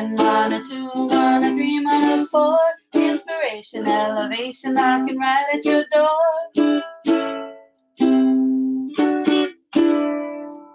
one, one, a two, one, a three, one, a four. Inspiration, elevation, knocking right at your door.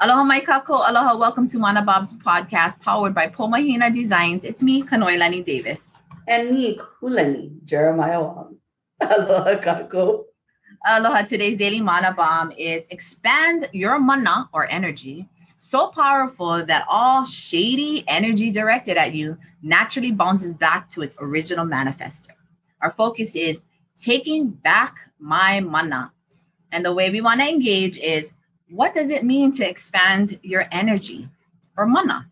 Aloha my kakou, aloha, welcome to Mana Bombs podcast powered by Pomahina Designs. It's me, Kanoilani Davis. And me, Kulani, Jeremiah Wong. Aloha kakou. Aloha, today's daily Mana Bomb is expand your mana or energy so powerful that all shady energy directed at you naturally bounces back to its original manifester. Our focus is taking back my mana. And the way we want to engage is what does it mean to expand your energy or mana?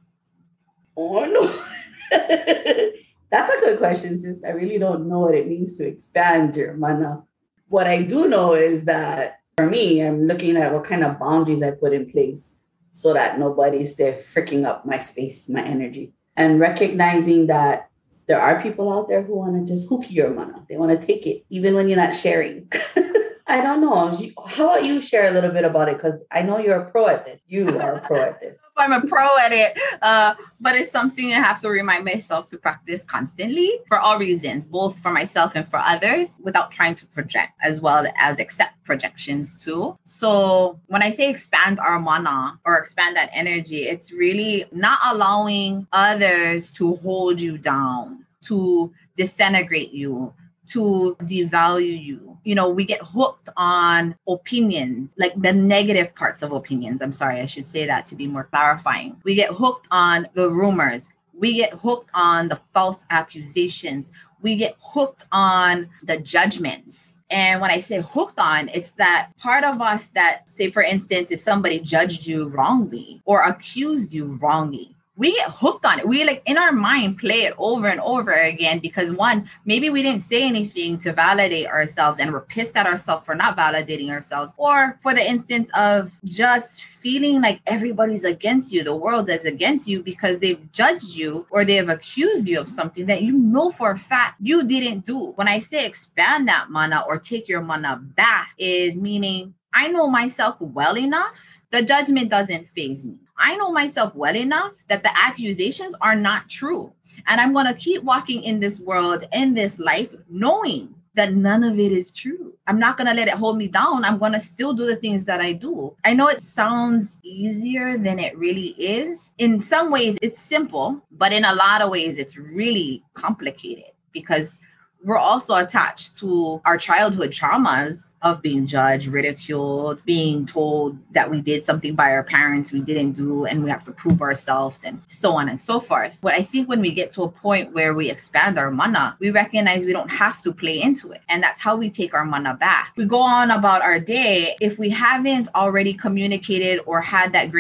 Oh, no. That's a good question, since I really don't know what it means to expand your mana. What I do know is that for me, I'm looking at what kind of boundaries I put in place so that nobody's there freaking up my space, my energy, and recognizing that there are people out there who want to just hook your mana. They want to take it, even when you're not sharing. I don't know. How about you share a little bit about it? Because I know you're a pro at this. You are a pro at this. I'm a pro at it, uh, but it's something I have to remind myself to practice constantly for all reasons, both for myself and for others, without trying to project as well as accept projections too. So when I say expand our mana or expand that energy, it's really not allowing others to hold you down, to disintegrate you, to devalue you. You know, we get hooked on opinion, like the negative parts of opinions. I'm sorry, I should say that to be more clarifying. We get hooked on the rumors. We get hooked on the false accusations. We get hooked on the judgments. And when I say hooked on, it's that part of us that, say, for instance, if somebody judged you wrongly or accused you wrongly, we get hooked on it. We like in our mind play it over and over again because one, maybe we didn't say anything to validate ourselves and we're pissed at ourselves for not validating ourselves. Or for the instance of just feeling like everybody's against you, the world is against you because they've judged you or they have accused you of something that you know for a fact you didn't do. When I say expand that mana or take your mana back, is meaning I know myself well enough. The judgment doesn't phase me I know myself well enough that the accusations are not true. And I'm going to keep walking in this world, in this life, knowing that none of it is true. I'm not going to let it hold me down. I'm going to still do the things that I do. I know it sounds easier than it really is. In some ways, it's simple, but in a lot of ways, it's really complicated because we're also attached to our childhood traumas of being judged, ridiculed, being told that we did something by our parents we didn't do and we have to prove ourselves and so on and so forth. But I think when we get to a point where we expand our mana, we recognize we don't have to play into it. And that's how we take our mana back. We go on about our day. If we haven't already communicated or had that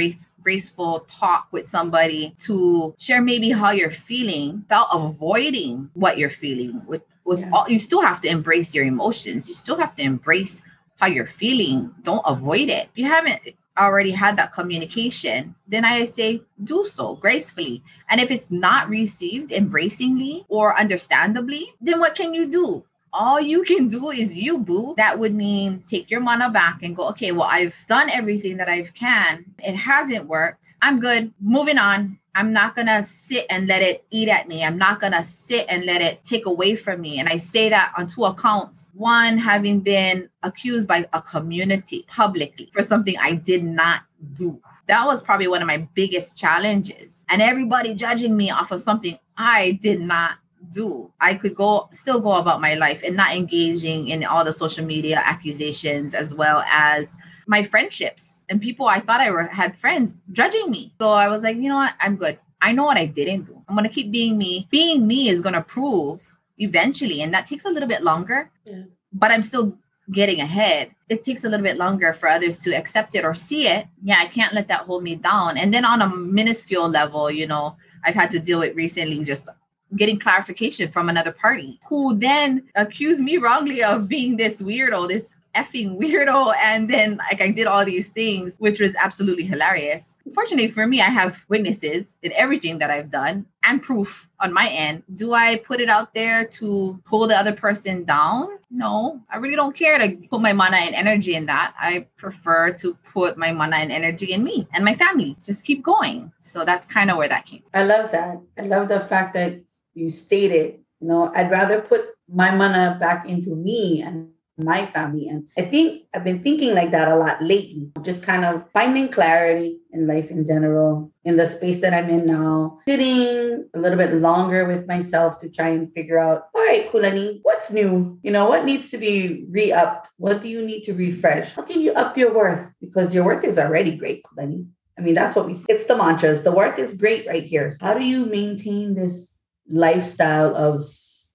graceful talk with somebody to share maybe how you're feeling without avoiding what you're feeling with with yeah. all you still have to embrace your emotions. You still have to embrace how you're feeling. Don't avoid it. If you haven't already had that communication then i say do so gracefully. And if it's not received embracingly or understandably then what can you do? All you can do is you boo. That would mean take your mana back and go okay well i've done everything that i've can. It hasn't worked. I'm good. Moving on i'm not gonna sit and let it eat at me. I'm not gonna sit and let it take away from me. And i say that on two accounts. One having been accused by a community publicly for something i did not do. That was probably one of my biggest challenges. And everybody judging me off of something i did not do. I could go still go about my life and not engaging in all the social media accusations as well as my friendships and people I thought I were, had friends judging me. So I was like, you know what? I'm good. I know what I didn't do. I'm going to keep being me. Being me is going to prove eventually and that takes a little bit longer. Yeah. But I'm still getting ahead. It takes a little bit longer for others to accept it or see it. Yeah, I can't let that hold me down. And then on a minuscule level, you know, I've had to deal with recently just getting clarification from another party who then accused me wrongly of being this weirdo, this effing weirdo. And then like I did all these things, which was absolutely hilarious. Fortunately for me, I have witnesses in everything that I've done and proof on my end. Do I put it out there to pull the other person down? No, I really don't care to put my mana and energy in that. I prefer to put my mana and energy in me and my family. Just keep going. So that's kind of where that came. I love that. I love the fact that you stated, you know, I'd rather put my mana back into me and my family. And I think I've been thinking like that a lot lately, just kind of finding clarity in life in general, in the space that I'm in now, sitting a little bit longer with myself to try and figure out, all right, Kulani, what's new? You know, what needs to be re upped? What do you need to refresh? How can you up your worth? Because your worth is already great, Kulani. I mean, that's what we, it's the mantras. The worth is great right here. So How do you maintain this lifestyle of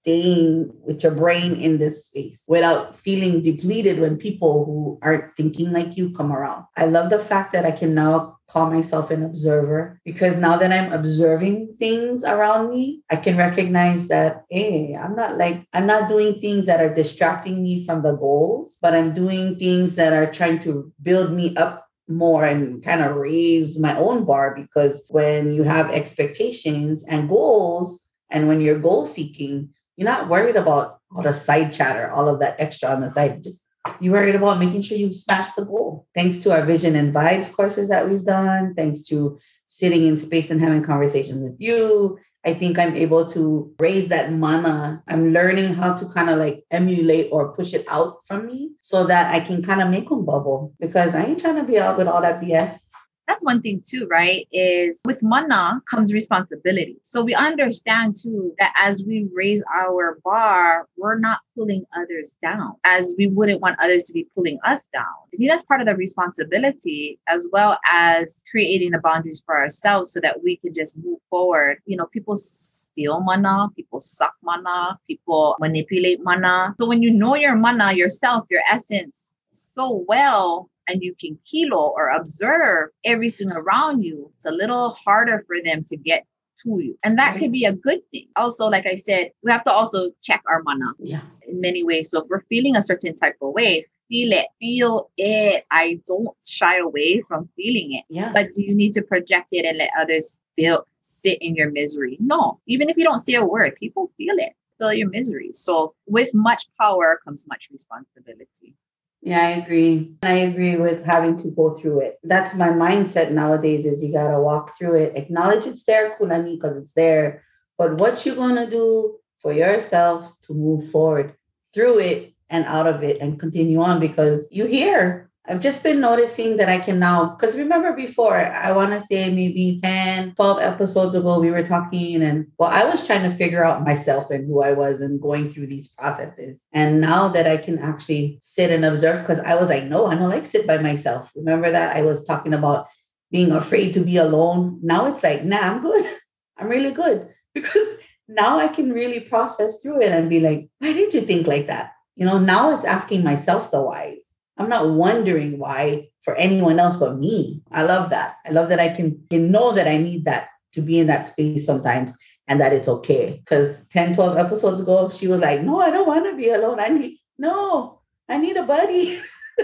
staying with your brain in this space without feeling depleted when people who aren't thinking like you come around. I love the fact that I can now call myself an observer because now that I'm observing things around me, I can recognize that, hey, I'm not like, I'm not doing things that are distracting me from the goals, but I'm doing things that are trying to build me up more and kind of raise my own bar because when you have expectations and goals, and when you're goal seeking, you're not worried about all the side chatter, all of that extra on the side. Just you're worried about making sure you smash the goal. Thanks to our vision and vibes courses that we've done, thanks to sitting in space and having conversations with you, I think I'm able to raise that mana. I'm learning how to kind of like emulate or push it out from me so that I can kind of make them bubble because I ain't trying to be out with all that BS that's one thing too, right? Is with mana comes responsibility. So we understand too that as we raise our bar, we're not pulling others down as we wouldn't want others to be pulling us down. I think that's part of the responsibility as well as creating the boundaries for ourselves so that we can just move forward. You know, people steal mana, people suck mana, people manipulate mana. So when you know your mana, yourself, your essence so well, and you can kilo or observe everything around you, it's a little harder for them to get to you. And that right. could be a good thing. Also, like I said, we have to also check our mana yeah. in many ways. So if we're feeling a certain type of way, feel it, feel it. I don't shy away from feeling it. Yeah. But do you need to project it and let others feel sit in your misery? No. Even if you don't say a word, people feel it, feel your misery. So with much power comes much responsibility. Yeah, I agree. I agree with having to go through it. That's my mindset nowadays is you gotta walk through it. Acknowledge it's there, Kulani, because it's there. But what you gonna do for yourself to move forward through it and out of it and continue on because you here. I've just been noticing that I can now, because remember before, I want to say maybe 10, 12 episodes ago, we were talking and well, I was trying to figure out myself and who I was and going through these processes. And now that I can actually sit and observe, because I was like, no, I don't like sit by myself. Remember that I was talking about being afraid to be alone. Now it's like, nah, I'm good. I'm really good because now I can really process through it and be like, why did you think like that? You know, now it's asking myself the whys I'm not wondering why for anyone else but me. I love that. I love that I can, can know that I need that to be in that space sometimes and that it's okay. Because 10, 12 episodes ago, she was like, No, I don't want to be alone. I need, no, I need a buddy.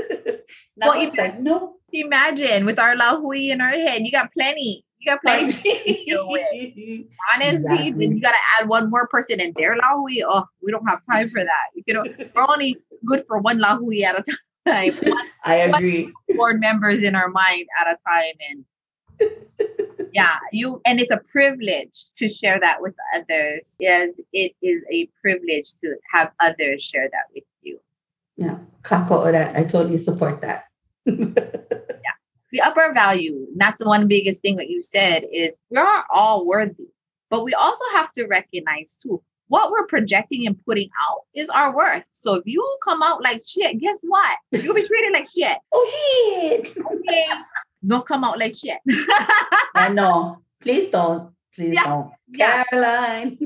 now well, it's like, no. Imagine with our lahui in our head, you got plenty. You got plenty to deal with. Honestly, exactly. then you got to add one more person in their lahui. Oh, we don't have time for that. You know, we're only good for one lahui at a time time. One, I agree. board members in our mind at a time, and yeah, you and it's a privilege to share that with others. Yes, it is a privilege to have others share that with you. Yeah, kakou oh, that I totally support that. yeah, the upper value. That's the one biggest thing that you said is we are all worthy, but we also have to recognize too what we're projecting and putting out is our worth. So if you come out like shit, guess what? You'll be treated like shit. Oh shit. Okay. don't come out like shit. I know. Please don't. Please yeah. don't. Yeah. Caroline.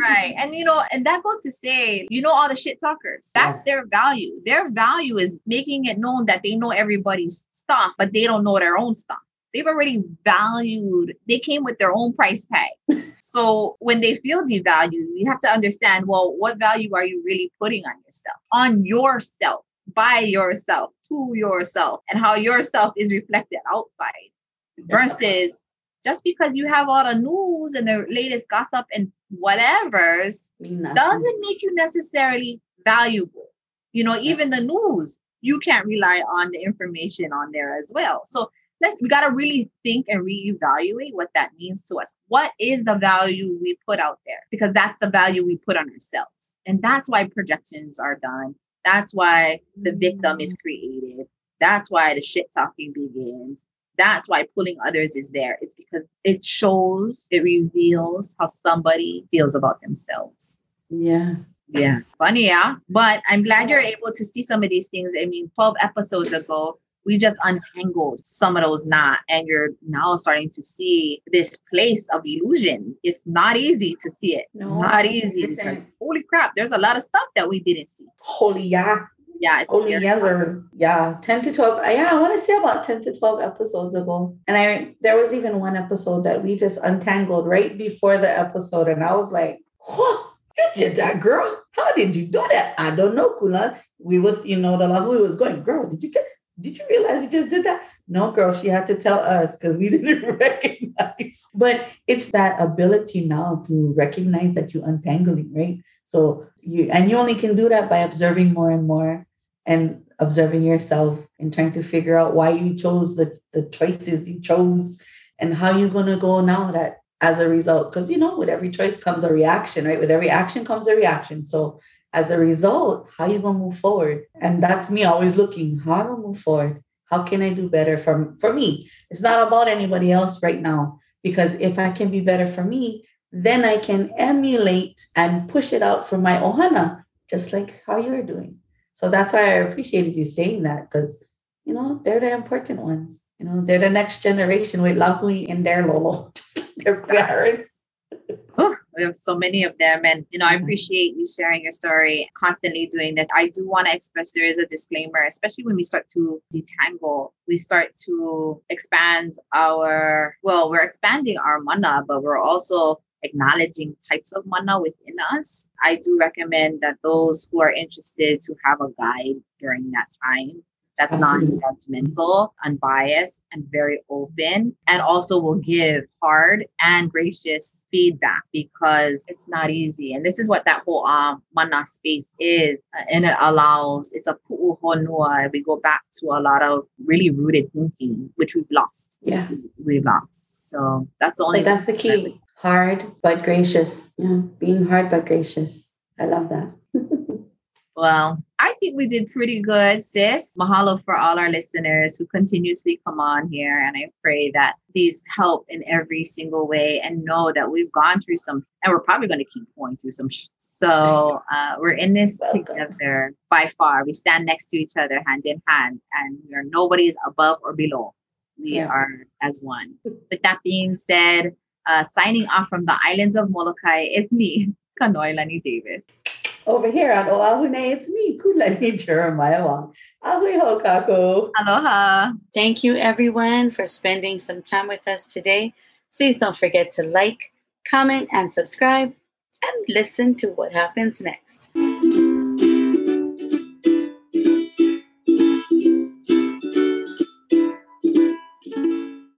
right. And you know, and that goes to say, you know, all the shit talkers, that's yeah. their value. Their value is making it known that they know everybody's stuff, but they don't know their own stuff they've already valued, they came with their own price tag. so when they feel devalued, you have to understand well, what value are you really putting on yourself? On yourself. by yourself, to yourself, and how yourself is reflected outside versus just because you have all the news and the latest gossip and whatever's doesn't make you necessarily valuable. You know, even the news, you can't rely on the information on there as well. So let's we got to really think and reevaluate what that means to us. What is the value we put out there? Because that's the value we put on ourselves. And that's why projections are done. That's why the victim is created. That's why the shit talking begins. That's why pulling others is there. It's because it shows, it reveals how somebody feels about themselves. Yeah. Yeah. Funny, yeah. But I'm glad you're able to see some of these things. I mean, 12 episodes ago, we just untangled some of those not and you're now starting to see this place of illusion. It's not easy to see it. No, not easy because holy crap there's a lot of stuff that we didn't see. Holy yeah yeah holy yeah yeah 10 to 12 uh, yeah i want to say about 10 to 12 episodes ago. And i there was even one episode that we just untangled right before the episode and i was like Whoa, you did that girl? How did you do that? I don't know kulan we was you know the level we was going girl did you get did you realize you just did that? No, girl, she had to tell us because we didn't recognize. But it's that ability now to recognize that you're untangling, right? So you and you only can do that by observing more and more and observing yourself and trying to figure out why you chose the, the choices you chose and how you're gonna go now that as a result. Because you know, with every choice comes a reaction, right? With every action comes a reaction. So as a result, how you gonna move forward? And that's me always looking, how to move forward? How can I do better for, for me? It's not about anybody else right now. Because if I can be better for me, then I can emulate and push it out for my ohana, just like how you're doing. So that's why I appreciated you saying that, because you know, they're the important ones. You know, they're the next generation with Lahui and their Lolo, just like their parents oh, we have so many of them. And, you know, I appreciate you sharing your story, constantly doing this. I do want to express there is a disclaimer, especially when we start to detangle, we start to expand our, well, we're expanding our mana, but we're also acknowledging types of mana within us. I do recommend that those who are interested to have a guide during that time that's non-judgmental, unbiased, and very open, and also will give hard and gracious feedback because it's not easy. And this is what that whole um mana space is, uh, and it allows it's a pu'uhonua. We go back to a lot of really rooted thinking, which we've lost. Yeah, we've lost. So that's the only. But that's the key. Hard but gracious. Yeah, being hard but gracious. I love that. Well, think we did pretty good, sis. Mahalo for all our listeners who continuously come on here. And I pray that these help in every single way and know that we've gone through some, and we're probably going to keep going through some. Sh- so uh, we're in this together by far. We stand next to each other, hand in hand, and we're nobody's above or below. We yeah. are as one. With that being said, uh, signing off from the islands of Molokai, it's me, Kanoilani Davis. Over here on Oahune, it's me, Kulani Jeremiah Wong. Ahui kakou. Aloha. Thank you, everyone, for spending some time with us today. Please don't forget to like, comment, and subscribe, and listen to what happens next.